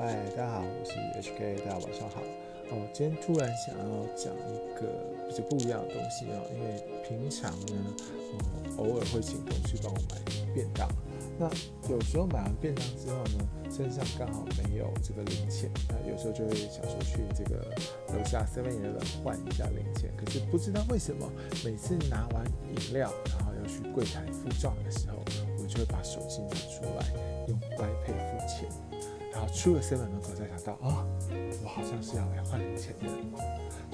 嗨，大家好，我是 HK，大家晚上好。哦，今天突然想要讲一个比较不一样的东西哦，因为平常呢，我偶尔会请同事帮我买便当。那有时候买完便当之后呢，身上刚好没有这个零钱，那有时候就会想说去这个楼下 Seven Eleven 换一下零钱。可是不知道为什么，每次拿完饮料，然后要去柜台付账的时候，我就会把手机拿出来用 iPad 付钱。然后出了 seven 门口，才想到啊，我好像是要来换零钱的，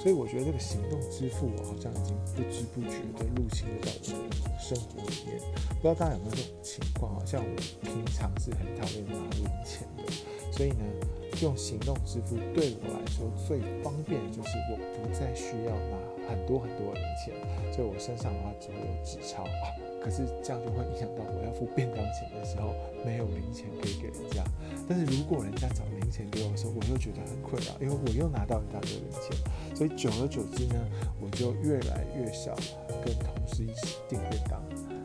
所以我觉得这个行动支付，我好像已经不知不觉的入侵到我的生活里面。不知道大家有没有这种情况啊？像我平常是很讨厌拿零钱的，所以呢，用行动支付对我来说最方便的就是我不再需要拿很多很多的零钱，所以我身上的话只会有纸钞。可是这样就会影响到我要付便当钱的时候没有零钱可以给人家。但是如果人家找零钱给我的时候，我又觉得很困扰，因为我又拿到一大堆零钱。所以久而久之呢，我就越来越少跟同事一起订便当。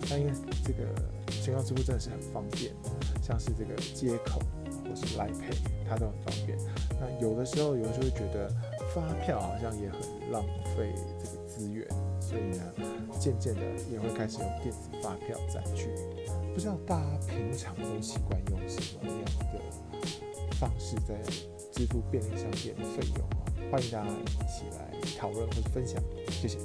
那因为这个行动支付真的是很方便，像是这个接口或是来 pay，它都很方便。那有的时候有时候会觉得发票好像也很浪费这个资源。所以呢，渐渐的也会开始用电子发票载具。不知道大家平常都习惯用什么样的方式在支付便利商店的费用啊？欢迎大家一起来讨论或分享，谢谢。